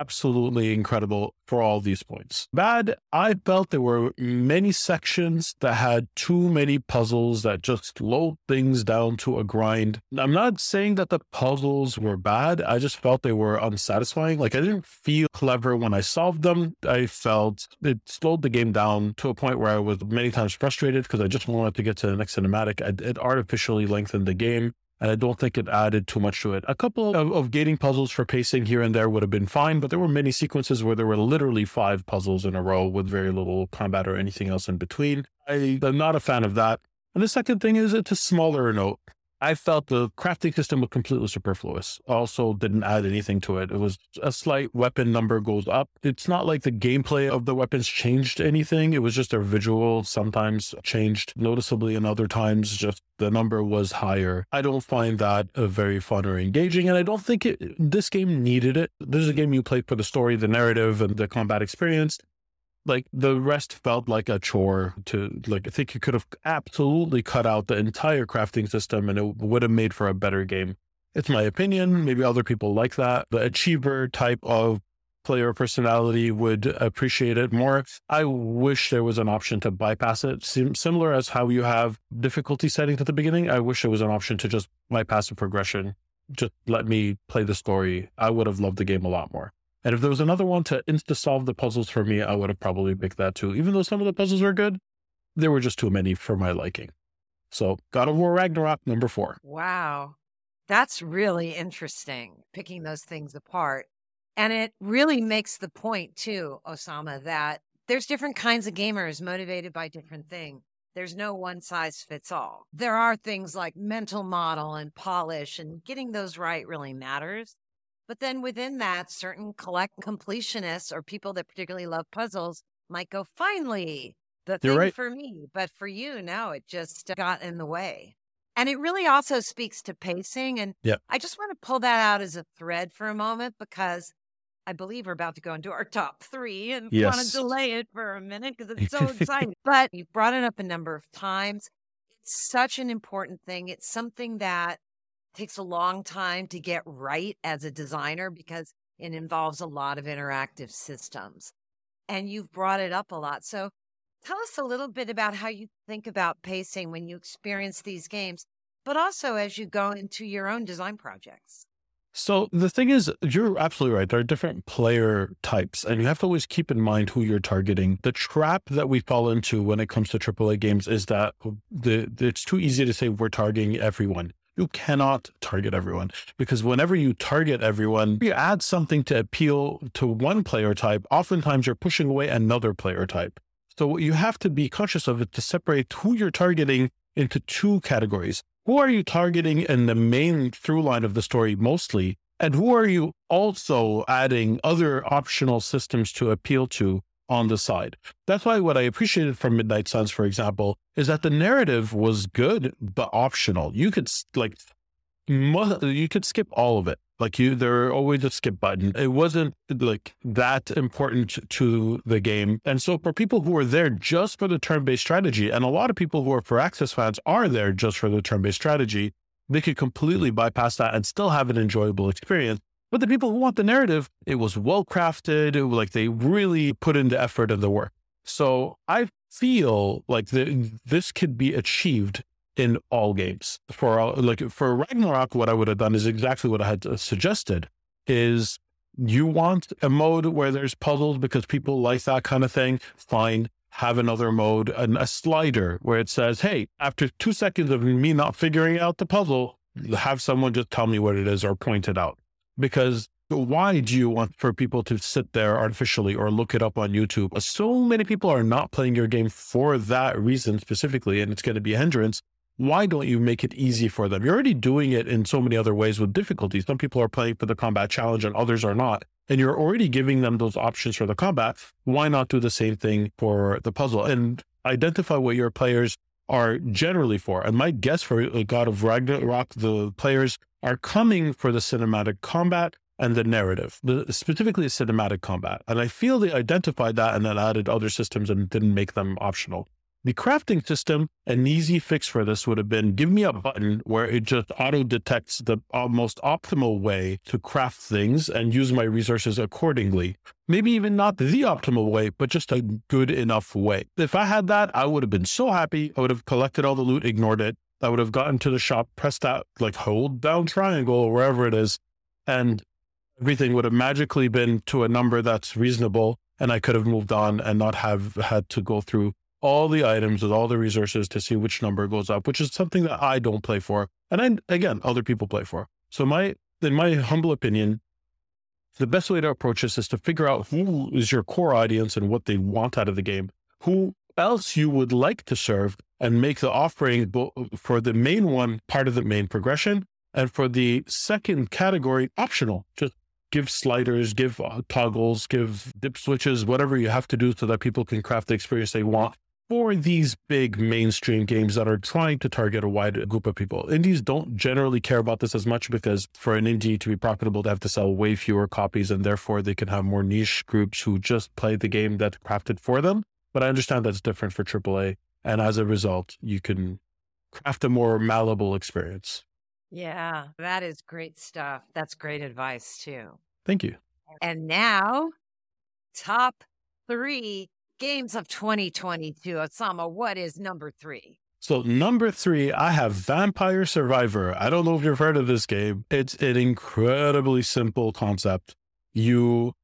S3: absolutely incredible for all these points. Bad, I felt there were many sections that had too many puzzles that just slowed things down to a grind. I'm not saying that the puzzles were bad. I just felt they were unsatisfying. Like I didn't feel clever when I solved them. I felt it slowed the game down to a point where I was many times frustrated because I just wanted to get to the next cinematic. It artificially lengthened the game and I don't think it added too much to it. A couple of, of, gating puzzles for pacing here and there would have been fine, but there were many sequences where there were literally five puzzles in a row with very little combat or anything else in between. I, I'm not a fan of that. And the second thing is it's a smaller note. I felt the crafting system was completely superfluous. Also, didn't add anything to it. It was a slight weapon number goes up. It's not like the gameplay of the weapons changed anything. It was just their visual sometimes changed noticeably, and other times just the number was higher. I don't find that a very fun or engaging, and I don't think it, this game needed it. This is a game you play for the story, the narrative, and the combat experience like the rest felt like a chore to like I think you could have absolutely cut out the entire crafting system and it would have made for a better game. It's my opinion. Maybe other people like that. The achiever type of player personality would appreciate it more. I wish there was an option to bypass it. Sim- similar as how you have difficulty settings at the beginning. I wish there was an option to just bypass the progression. Just let me play the story. I would have loved the game a lot more. And if there was another one to insta solve the puzzles for me, I would have probably picked that too. Even though some of the puzzles were good, there were just too many for my liking. So, God of War Ragnarok, number four.
S2: Wow. That's really interesting, picking those things apart. And it really makes the point, too, Osama, that there's different kinds of gamers motivated by different things. There's no one size fits all. There are things like mental model and polish, and getting those right really matters. But then within that, certain collect completionists or people that particularly love puzzles might go, finally, the thing right. for me. But for you, no, it just got in the way. And it really also speaks to pacing. And
S3: yep.
S2: I just want to pull that out as a thread for a moment because I believe we're about to go into our top three and yes. want to delay it for a minute because it's so exciting. But you've brought it up a number of times. It's such an important thing. It's something that takes a long time to get right as a designer because it involves a lot of interactive systems. And you've brought it up a lot. So tell us a little bit about how you think about pacing when you experience these games, but also as you go into your own design projects.
S3: So the thing is, you're absolutely right. There are different player types, and you have to always keep in mind who you're targeting. The trap that we fall into when it comes to AAA games is that the, it's too easy to say we're targeting everyone you cannot target everyone because whenever you target everyone, you add something to appeal to one player type, oftentimes you're pushing away another player type. So what you have to be conscious of is to separate who you're targeting into two categories. Who are you targeting in the main through line of the story mostly? And who are you also adding other optional systems to appeal to on the side. That's why what I appreciated from Midnight Suns, for example, is that the narrative was good but optional. You could like you could skip all of it. Like you, there are always a skip button. It wasn't like that important to the game. And so for people who are there just for the turn-based strategy, and a lot of people who are Firaxis fans are there just for the turn-based strategy, they could completely bypass that and still have an enjoyable experience. But the people who want the narrative, it was well crafted. Like they really put in the effort and the work. So I feel like the, this could be achieved in all games. For like for Ragnarok, what I would have done is exactly what I had uh, suggested: is you want a mode where there's puzzles because people like that kind of thing. Fine, have another mode and a slider where it says, "Hey, after two seconds of me not figuring out the puzzle, have someone just tell me what it is or point it out." Because why do you want for people to sit there artificially or look it up on YouTube? So many people are not playing your game for that reason specifically, and it's going to be a hindrance. why don't you make it easy for them? You're already doing it in so many other ways with difficulty. Some people are playing for the combat challenge and others are not. And you're already giving them those options for the combat. Why not do the same thing for the puzzle and identify what your players are generally for? And my guess for uh, God of Ragnarok, the players are coming for the cinematic combat and the narrative, specifically cinematic combat. And I feel they identified that and then added other systems and didn't make them optional. The crafting system, an easy fix for this would have been give me a button where it just auto detects the most optimal way to craft things and use my resources accordingly. Maybe even not the optimal way, but just a good enough way. If I had that, I would have been so happy. I would have collected all the loot, ignored it. I would have gotten to the shop, pressed that, like hold down triangle or wherever it is, and everything would have magically been to a number that's reasonable. And I could have moved on and not have had to go through all the items with all the resources to see which number goes up, which is something that I don't play for. And I, again, other people play for. So my, in my humble opinion, the best way to approach this is to figure out who is your core audience and what they want out of the game, who else you would like to serve and make the offering for the main one part of the main progression. And for the second category, optional. Just give sliders, give uh, toggles, give dip switches, whatever you have to do so that people can craft the experience they want for these big mainstream games that are trying to target a wide group of people. Indies don't generally care about this as much because for an indie to be profitable, they have to sell way fewer copies and therefore they can have more niche groups who just play the game that's crafted for them. But I understand that's different for AAA. And as a result, you can craft a more malleable experience.
S2: Yeah, that is great stuff. That's great advice too.
S3: Thank you.
S2: And now, top three games of 2022. Osama, what is number three?
S3: So, number three, I have Vampire Survivor. I don't know if you've heard of this game. It's an incredibly simple concept. You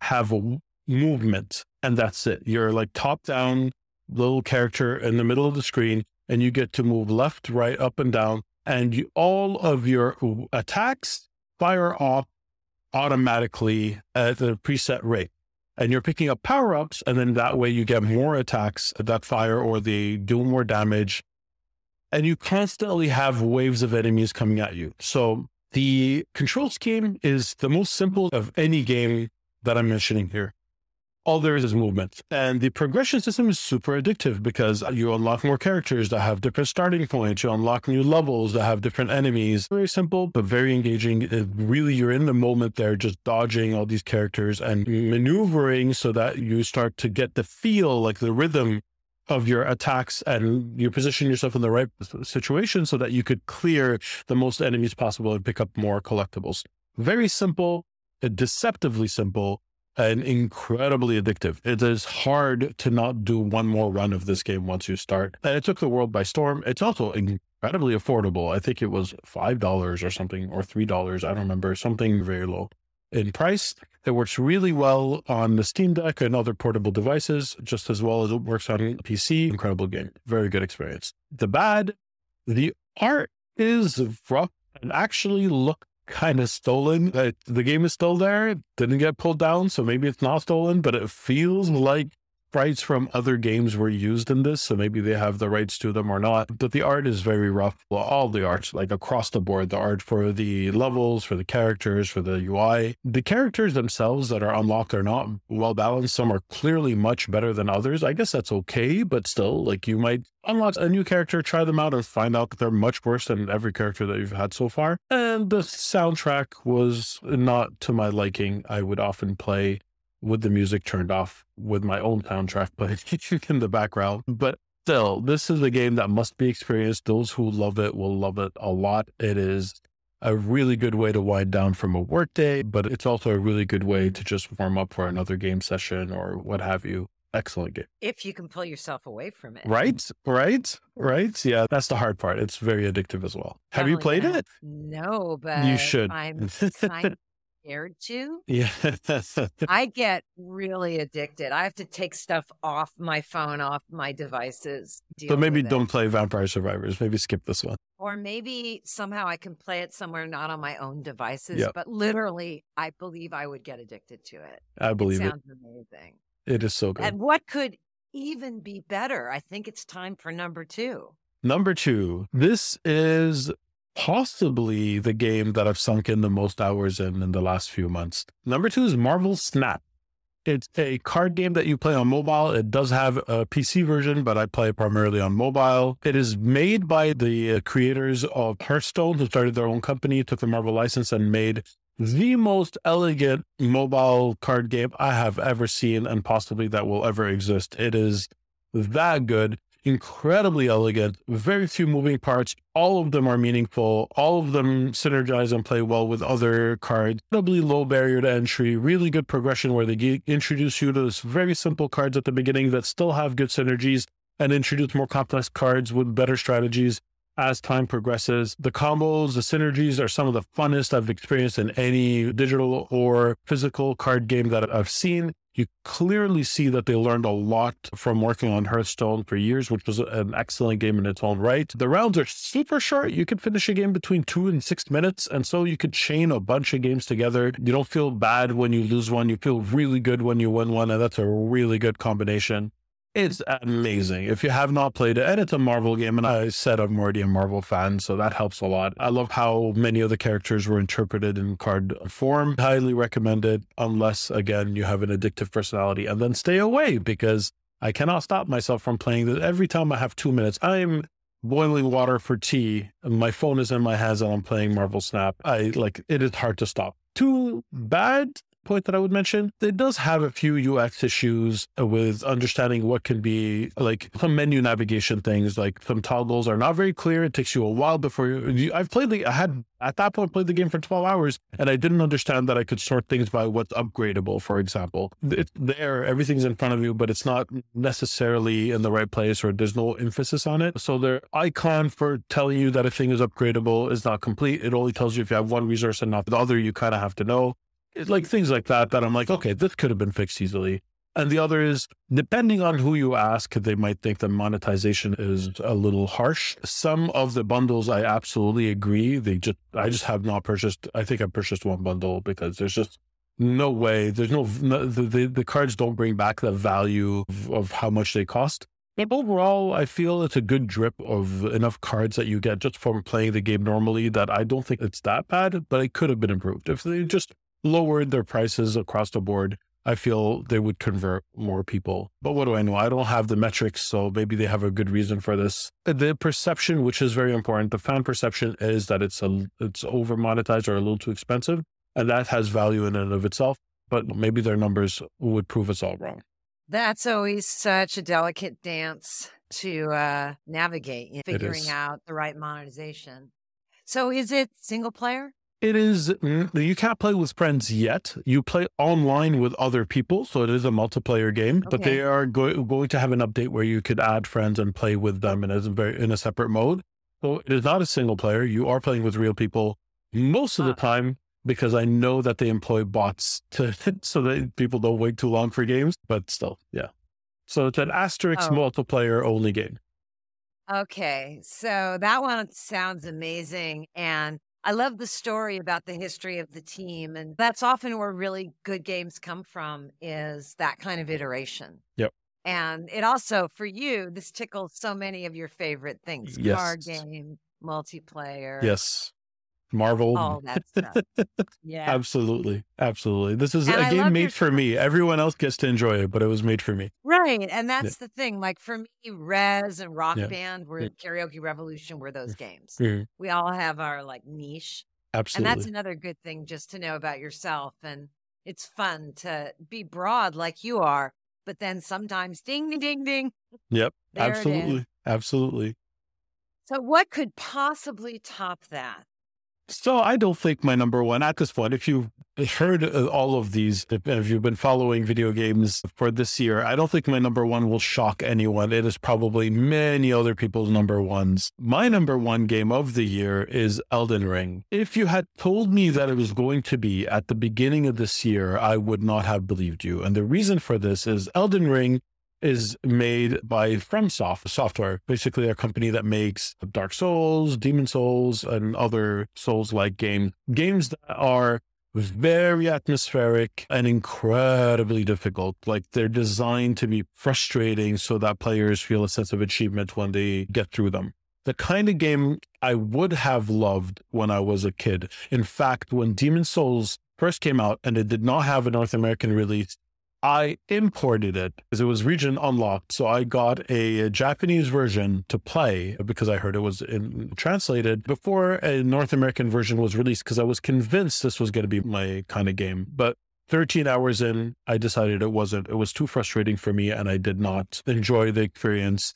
S3: have a movement, and that's it. You're like top down little character in the middle of the screen, and you get to move left, right, up, and down. And you, all of your attacks fire off automatically at the preset rate and you're picking up power ups, and then that way you get more attacks that fire or they do more damage. And you constantly have waves of enemies coming at you. So the control scheme is the most simple of any game that I'm mentioning here all there is is movement. And the progression system is super addictive because you unlock more characters that have different starting points. You unlock new levels that have different enemies. Very simple, but very engaging. It really, you're in the moment there, just dodging all these characters and maneuvering so that you start to get the feel, like the rhythm of your attacks and you position yourself in the right situation so that you could clear the most enemies possible and pick up more collectibles. Very simple, deceptively simple, and incredibly addictive. It is hard to not do one more run of this game once you start. And it took the world by storm. It's also incredibly affordable. I think it was $5 or something, or $3. I don't remember, something very low in price. It works really well on the Steam Deck and other portable devices, just as well as it works on PC. Incredible game. Very good experience. The bad, the art is rough and actually look kind of stolen. the game is still there. It didn't get pulled down, so maybe it's not stolen, but it feels like sprites from other games were used in this, so maybe they have the rights to them or not. But the art is very rough. Well, all the art, like across the board, the art for the levels, for the characters, for the UI. The characters themselves that are unlocked are not well balanced. Some are clearly much better than others. I guess that's okay, but still, like you might unlock a new character, try them out, and find out that they're much worse than every character that you've had so far. And the soundtrack was not to my liking. I would often play with the music turned off with my own soundtrack playing in the background. But still, this is a game that must be experienced. Those who love it will love it a lot. It is a really good way to wind down from a workday, but it's also a really good way to just warm up for another game session or what have you. Excellent game.
S2: If you can pull yourself away from it.
S3: Right, right, right. Yeah, that's the hard part. It's very addictive as well. Have you oh, played it?
S2: No, but
S3: you should.
S2: I'm scared to.
S3: Yeah.
S2: I get really addicted. I have to take stuff off my phone, off my devices.
S3: But maybe don't play Vampire Survivors. Maybe skip this one.
S2: Or maybe somehow I can play it somewhere not on my own devices. Yep. But literally, I believe I would get addicted to it.
S3: I believe
S2: it.
S3: Sounds
S2: it. amazing.
S3: It is so good.
S2: And what could even be better? I think it's time for number two.
S3: Number two, this is possibly the game that I've sunk in the most hours in in the last few months. Number two is Marvel Snap. It's a card game that you play on mobile. It does have a PC version, but I play primarily on mobile. It is made by the uh, creators of Hearthstone, who started their own company, took the Marvel license, and made the most elegant mobile card game I have ever seen, and possibly that will ever exist. It is that good incredibly elegant, very few moving parts. All of them are meaningful. All of them synergize and play well with other cards. Incredibly low barrier to entry, really good progression where they introduce you to this very simple cards at the beginning that still have good synergies and introduce more complex cards with better strategies as time progresses. The combos, the synergies are some of the funnest I've experienced in any digital or physical card game that I've seen. You clearly see that they learned a lot from working on Hearthstone for years, which was an excellent game in its own right. The rounds are super short. You can finish a game between two and six minutes. And so you could chain a bunch of games together. You don't feel bad when you lose one. You feel really good when you win one. And that's a really good combination. It's amazing. If you have not played it, and it's a Marvel game, and I said I'm already a Marvel fan, so that helps a lot. I love how many of the characters were interpreted in card form. Highly recommended, unless, again, you have an addictive personality, and then stay away because I cannot stop myself from playing this. Every time I have two minutes, I'm boiling water for tea. My phone is in my hands and I'm playing Marvel Snap. I like it is hard to stop. Too bad point that I would mention. It does have a few UX issues with understanding what can be like some menu navigation things, like some toggles are not very clear. It takes you a while before you. I've played the, I had at that point played the game for 12 hours and I didn't understand that I could sort things by what's upgradable, for example. It's there, everything's in front of you, but it's not necessarily in the right place or there's no emphasis on it. So their icon for telling you that a thing is upgradable is not complete. It only tells you if you have one resource and not the other. You kind of have to know like things like that that I'm like, okay, this could have been fixed easily. And the other is depending on who you ask, they might think the monetization is a little harsh. Some of the bundles I absolutely agree. They just I just have not purchased. I think I purchased one bundle because there's just no way. There's no, no the, the, the cards don't bring back the value of, of how much they cost. But overall, I feel it's a good drip of enough cards that you get just from playing the game normally that I don't think it's that bad, but it could have been improved. If they just lowered their prices across the board, I feel they would convert more people. But what do I know? I don't have the metrics, so maybe they have a good reason for this. The perception, which is very important, the fan perception is that it's a it's over monetized or a little too expensive, and that has value in and of itself. But maybe their numbers would prove us all wrong.
S2: That's always such a delicate dance to uh, navigate, you know, figuring out the right monetization. So, is it single player?
S3: It is, mm, you can't play with friends yet. You play online with other people. So it is a multiplayer game, okay. but they are go- going to have an update where you could add friends and play with them in a, very, in a separate mode. So it is not a single player. You are playing with real people most of the time because I know that they employ bots to, so that people don't wait too long for games, but still, yeah. So it's an asterisk oh. multiplayer only game.
S2: Okay. So that one sounds amazing. And I love the story about the history of the team. And that's often where really good games come from is that kind of mm-hmm. iteration.
S3: Yep.
S2: And it also, for you, this tickles so many of your favorite things yes. card game, multiplayer.
S3: Yes. Marvel.
S2: All that stuff. Yeah.
S3: absolutely. Absolutely. This is and a I game made for me. Everyone else gets to enjoy it, but it was made for me.
S2: Right. And that's yeah. the thing. Like for me, Rez and Rock yeah. Band were yeah. Karaoke Revolution were those games. Mm-hmm. We all have our like niche.
S3: Absolutely.
S2: And that's another good thing just to know about yourself. And it's fun to be broad like you are, but then sometimes ding, ding, ding.
S3: Yep. absolutely. Absolutely.
S2: So, what could possibly top that?
S3: So I don't think my number one at this point, if you've heard uh, all of these, if you've been following video games for this year, I don't think my number one will shock anyone. It is probably many other people's number ones. My number one game of the year is Elden Ring. If you had told me that it was going to be at the beginning of this year, I would not have believed you. And the reason for this is Elden Ring is made by FromSoft Software, basically a company that makes Dark Souls, Demon Souls, and other Souls-like games. Games that are very atmospheric and incredibly difficult. Like they're designed to be frustrating so that players feel a sense of achievement when they get through them. the kind of game I would have loved when I was a kid. In fact, when Demon Souls first came out and it did not have a North American release, I imported it because it was region unlocked. So I got a, a, Japanese version to play because I heard it was in, translated before a North American version was released because I was convinced this was going to be my kind of game. But 13 hours in, I decided it wasn't. It was too frustrating for me and I did not enjoy the experience.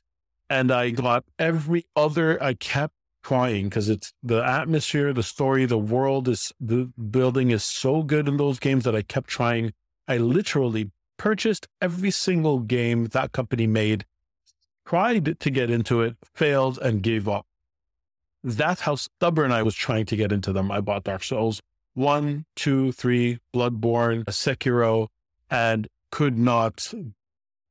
S3: And I got every other, I kept trying because it's the atmosphere, the story, the world is, the building is so good in those games that I kept trying I literally purchased every single game that company made, tried to get into it, failed, and gave up. That's how stubborn I was trying to get into them. I bought Dark Souls 1, 2, 3, Bloodborne, Sekiro, and could not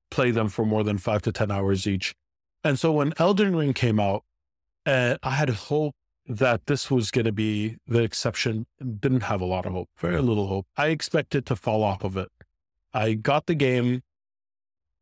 S3: play them for more than five to 10 hours each. And so when Elden Ring came out, uh, I had hope that this was going to be the exception. Didn't have a lot of hope, very little hope. I expected to fall off of it. I got the game.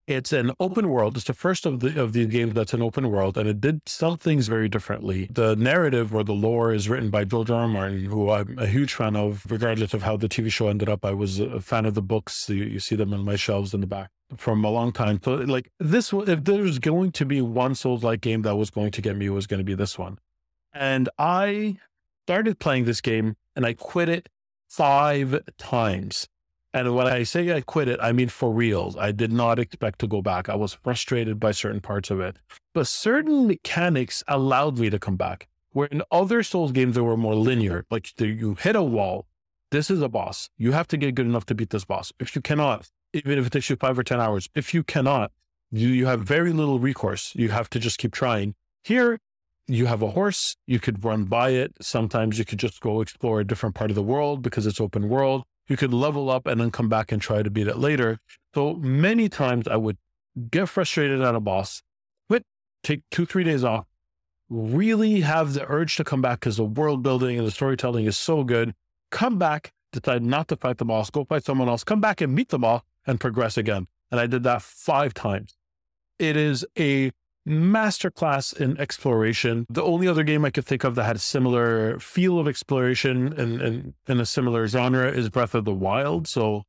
S3: It's an open world. It's the first of the of these games that's an open world, and it did some things very differently. The narrative or the lore is written by George R. Martin, who I'm a huge fan of, regardless of how the TV show ended up. I was a fan of the books. You, you see them in my shelves in the back from a long time. So, like this, if there was going to be one Souls like game that was going to get me, was going to be this one. And I started playing this game and I quit it five times. And when I say I quit it, I mean for real. I did not expect to go back. I was frustrated by certain parts of it. But certain mechanics allowed me to come back. Where in other Souls games, they were more linear. Like you hit a wall, this is a boss. You have to get good enough to beat this boss. If you cannot, even if it takes you five or 10 hours, if you cannot, you, you have very little recourse. You have to just keep trying. Here, you have a horse, you could run by it. Sometimes you could just go explore a different part of the world because it's open world. You could level up and then come back and try to beat it later. So many times I would get frustrated at a boss, quit, take two, three days off, really have the urge to come back because the world building and the storytelling is so good. Come back, decide not to fight the boss, go fight someone else, come back and meet the boss and progress again. And I did that five times. It is a masterclass in exploration. The only other game I could think of that had a similar feel of exploration and, in a similar genre is Breath of the Wild. So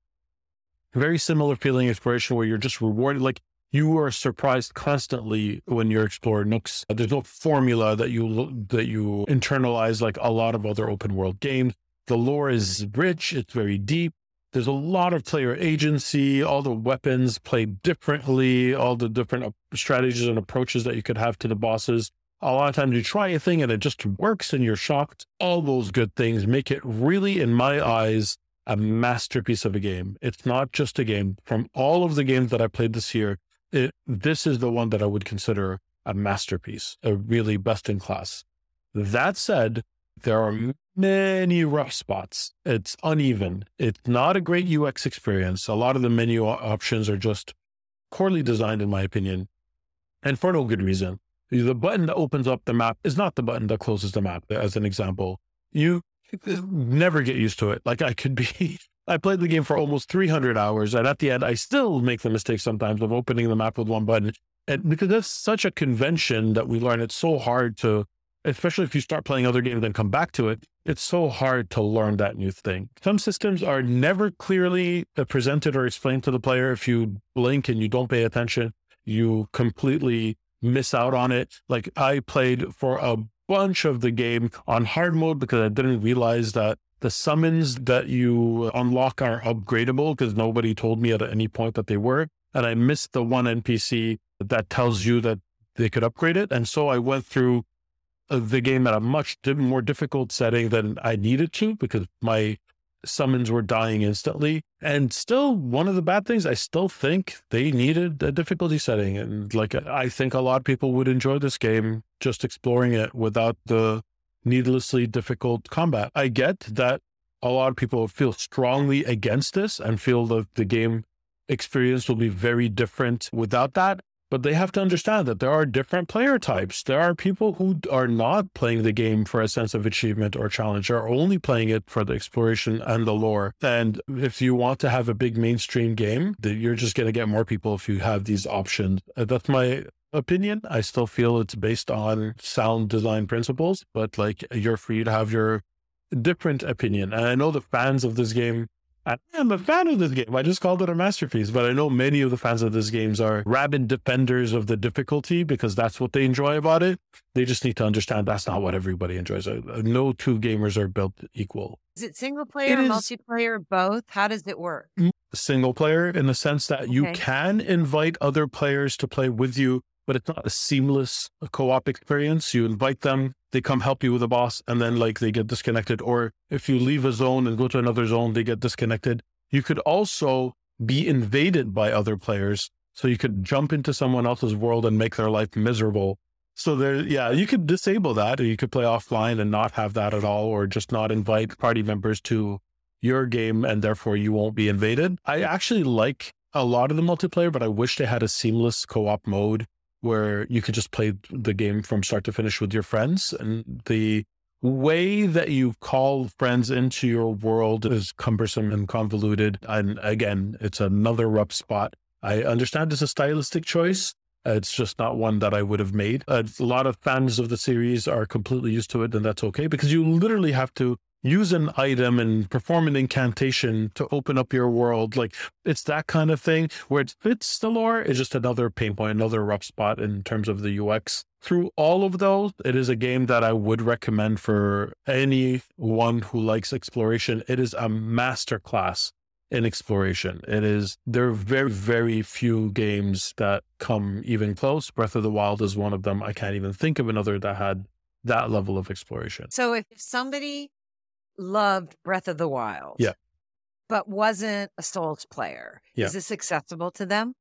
S3: very similar feeling exploration where you're just rewarded. Like you are surprised constantly when you explore nooks. There's no formula that you that you internalize like a lot of other open world games. The lore is rich. It's very deep. There's a lot of player agency, all the weapons play differently, all the different uh, strategies and approaches that you could have to the bosses. A lot of times you try a thing and it just works and you're shocked. All those good things make it really, in my eyes, a masterpiece of a game. It's not just a game. From all of the games that I played this year, it, this is the one that I would consider a masterpiece, a really best in class. That said, there are many rough spots. It's uneven. It's not a great UX experience. A lot of the menu options are just poorly designed, in my opinion, and for no good reason. The button that opens up the map is not the button that closes the map, as an example. You never get used to it. Like I could be, I played the game for almost 300 hours, and at the end, I still make the mistake sometimes of opening the map with one button. And because that's such a convention that we learn, it's so hard to especially if you start playing other games and come back to it, it's so hard to learn that new thing. Some systems are never clearly uh, presented or explained to the player. If you blink and you don't pay attention, you completely miss out on it. Like I played for a bunch of the game on hard mode because I didn't realize that the summons that you unlock are upgradable because nobody told me at any point that they were. And I missed the one NPC that tells you that they could upgrade it. And so I went through the game at a much more difficult setting than I needed to because my summons were dying instantly. And still, one of the bad things, I still think they needed a difficulty setting. And like, I think a lot of people would enjoy this game just exploring it without the needlessly difficult combat. I get that a lot of people feel strongly against this and feel that the game experience will be very different without that. But they have to understand that there are different player types. There are people who are not playing the game for a sense of achievement or challenge, are only playing it for the exploration and the lore. And if you want to have a big mainstream game, you're just going to get more people if you have these options. Uh, that's my opinion. I still feel it's based on sound design principles, but like you're free to have your different opinion. And I know the fans of this game I am a fan of this game. I just called it a masterpiece, but I know many of the fans of this games are rabid defenders of the difficulty because that's what they enjoy about it. They just need to understand that's not what everybody enjoys. Uh, no two gamers are built equal.
S2: Is it single player, it multiplayer, both? How does it work?
S3: Single player in the sense that okay. you can invite other players to play with you but it's not a seamless co-op experience. You invite them, they come help you with a boss, and then like they get disconnected. Or if you leave a zone and go to another zone, they get disconnected. You could also be invaded by other players. So you could jump into someone else's world and make their life miserable. So there, yeah, you could disable that or you could play offline and not have that at all, or just not invite party members to your game and therefore you won't be invaded. I actually like a lot of the multiplayer, but I wish they had a seamless co-op mode where you could just play the game from start to finish with your friends. And the way that you call friends into your world is cumbersome and convoluted. And again, it's another rough spot. I understand it's a stylistic choice. It's just not one that I would have made. a lot of fans of the series are completely used to it, and that's okay because you literally have to use an item and perform an incantation to open up your world. Like it's that kind of thing where it fits the lore. It's just another pain point, another rough spot in terms of the UX. Through all of those, it is a game that I would recommend for anyone who likes exploration. It is a masterclass in exploration. It is, there are very, very few games that come even close. Breath of the Wild is one of them. I can't even think of another that had that level of exploration.
S2: So if somebody loved Breath of the Wild.
S3: Yeah.
S2: But wasn't a Souls player. Yeah. Is this accessible to them?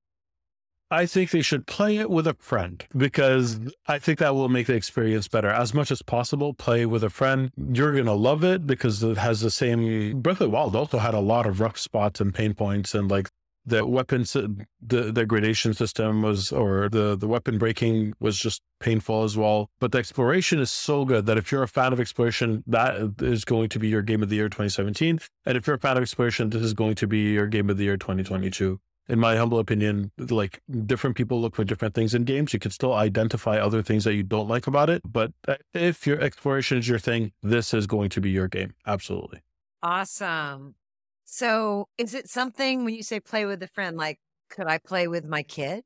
S3: I think they should play it with a friend because I think that will make the experience better. As much as possible, play with a friend. You're going to love it because it has the same. Breath of the Wild also had a lot of rough spots and pain points and like the weapons the degradation system was or the the weapon breaking was just painful as well. But the exploration is so good that if you're a fan of exploration that is going to be your game of the year 2017 and if you're a fan of exploration this is going to be your game of the year 2022 in my humble opinion like different people look for different things in games. You can still identify other things that you don't like about it. But if your exploration is your thing this is going to be your game. Absolutely.
S2: Awesome so is it something when you say play with a friend, like could I play with my kid?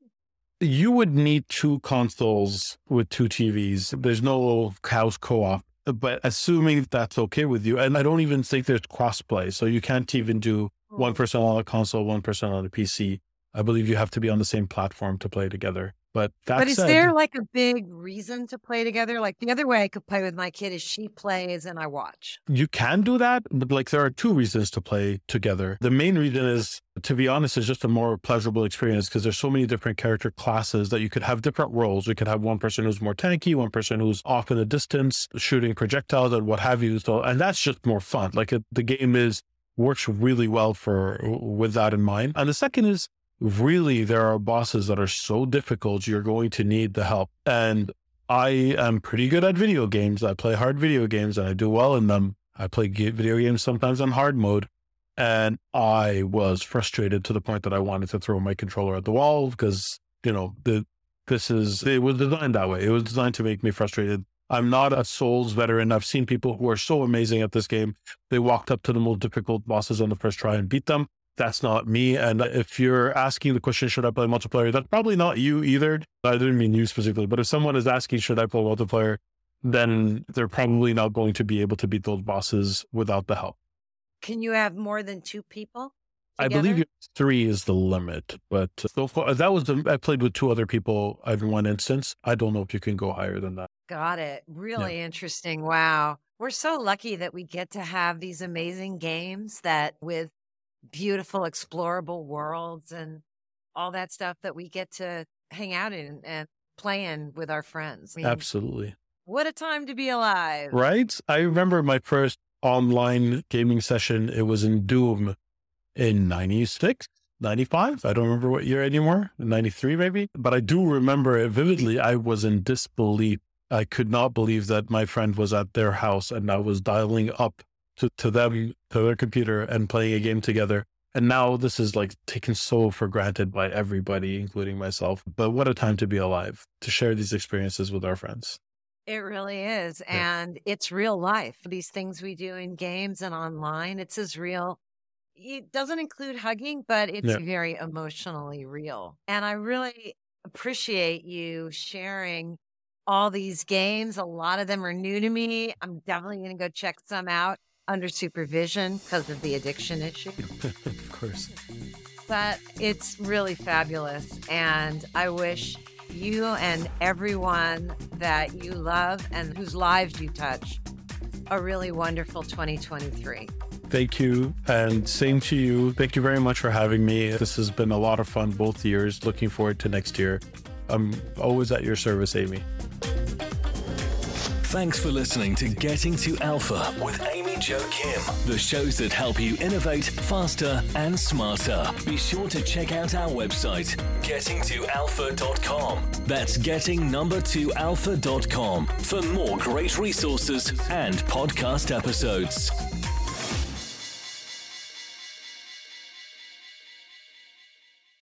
S3: You would need two consoles with two TVs. There's no house co op, but assuming that's okay with you, and I don't even think there's crossplay. So you can't even do one oh. person on a console, one person on a PC. I believe you have to be on the same platform to play together. But
S2: but is
S3: said,
S2: there like a big reason to play together? Like the other way I could play with my kid is she plays and I watch.
S3: You can do that, but like there are two reasons to play together. The main reason is, to be honest, is just a more pleasurable experience because there's so many different character classes that you could have different roles. You could have one person who's more tanky, one person who's off in the distance, shooting projectiles and what have you. So, and that's just more fun. Like it, the game is works really well for with that in mind. And the second is really there are bosses that are so difficult you're going to need the help. And i am pretty good at video games. I play hard video games and i do well in them. I play video games sometimes on hard mode. And i was frustrated to the point that i wanted to throw my controller at the wall because you know the this is it was designed that way. It was designed to make me frustrated. I'm not a souls veteran. I've seen people who are so amazing at this game. They walked up to the most difficult bosses on the first try and beat them that's not me. And if you're asking the question, should I play multiplayer? That's probably not you either. I didn't mean you specifically, but if someone is asking, should I play multiplayer? Then they're probably not going to be able to beat those bosses without the help.
S2: Can you have more than two people?
S3: Together? I believe three is the limit, but so far that was the, I played with two other people in one instance. I don't know if you can go higher than that.
S2: Got it. Really yeah. interesting. Wow. We're so lucky that we get to have these amazing games that with beautiful explorable worlds and all that stuff that we get to hang out in and play in with our friends.
S3: I mean, Absolutely.
S2: What a time to be alive.
S3: Right? I remember my first online gaming session. It was in Doom in 96, 95. I don't remember what year anymore, 93 maybe. But I do remember it vividly. I was in disbelief. I could not believe that my friend was at their house and I was dialing up to, to them, to their computer and playing a game together. And now this is like taken so for granted by everybody, including myself. But what a time to be alive, to share these experiences with our friends.
S2: It really is. Yeah. And it's real life. These things we do in games and online, it's as real. It doesn't include hugging, but it's yeah. very emotionally real. And I really appreciate you sharing all these games. A lot of them are new to me. I'm definitely going to go check some out under supervision because of the addiction issue.
S3: of course.
S2: But it's really fabulous. And I wish you and everyone that you love and whose lives you touch a really wonderful 2023.
S3: Thank you. And same to you. Thank you very much for having me. This has been a lot of fun both years. Looking forward to next year. I'm always at your service, Amy.
S1: Thanks for listening to Getting to Alpha with Amy Jo Kim, the shows that help you innovate faster and smarter. Be sure to check out our website, gettingtoalpha.com. That's getting number two alpha.com for more great resources and podcast episodes.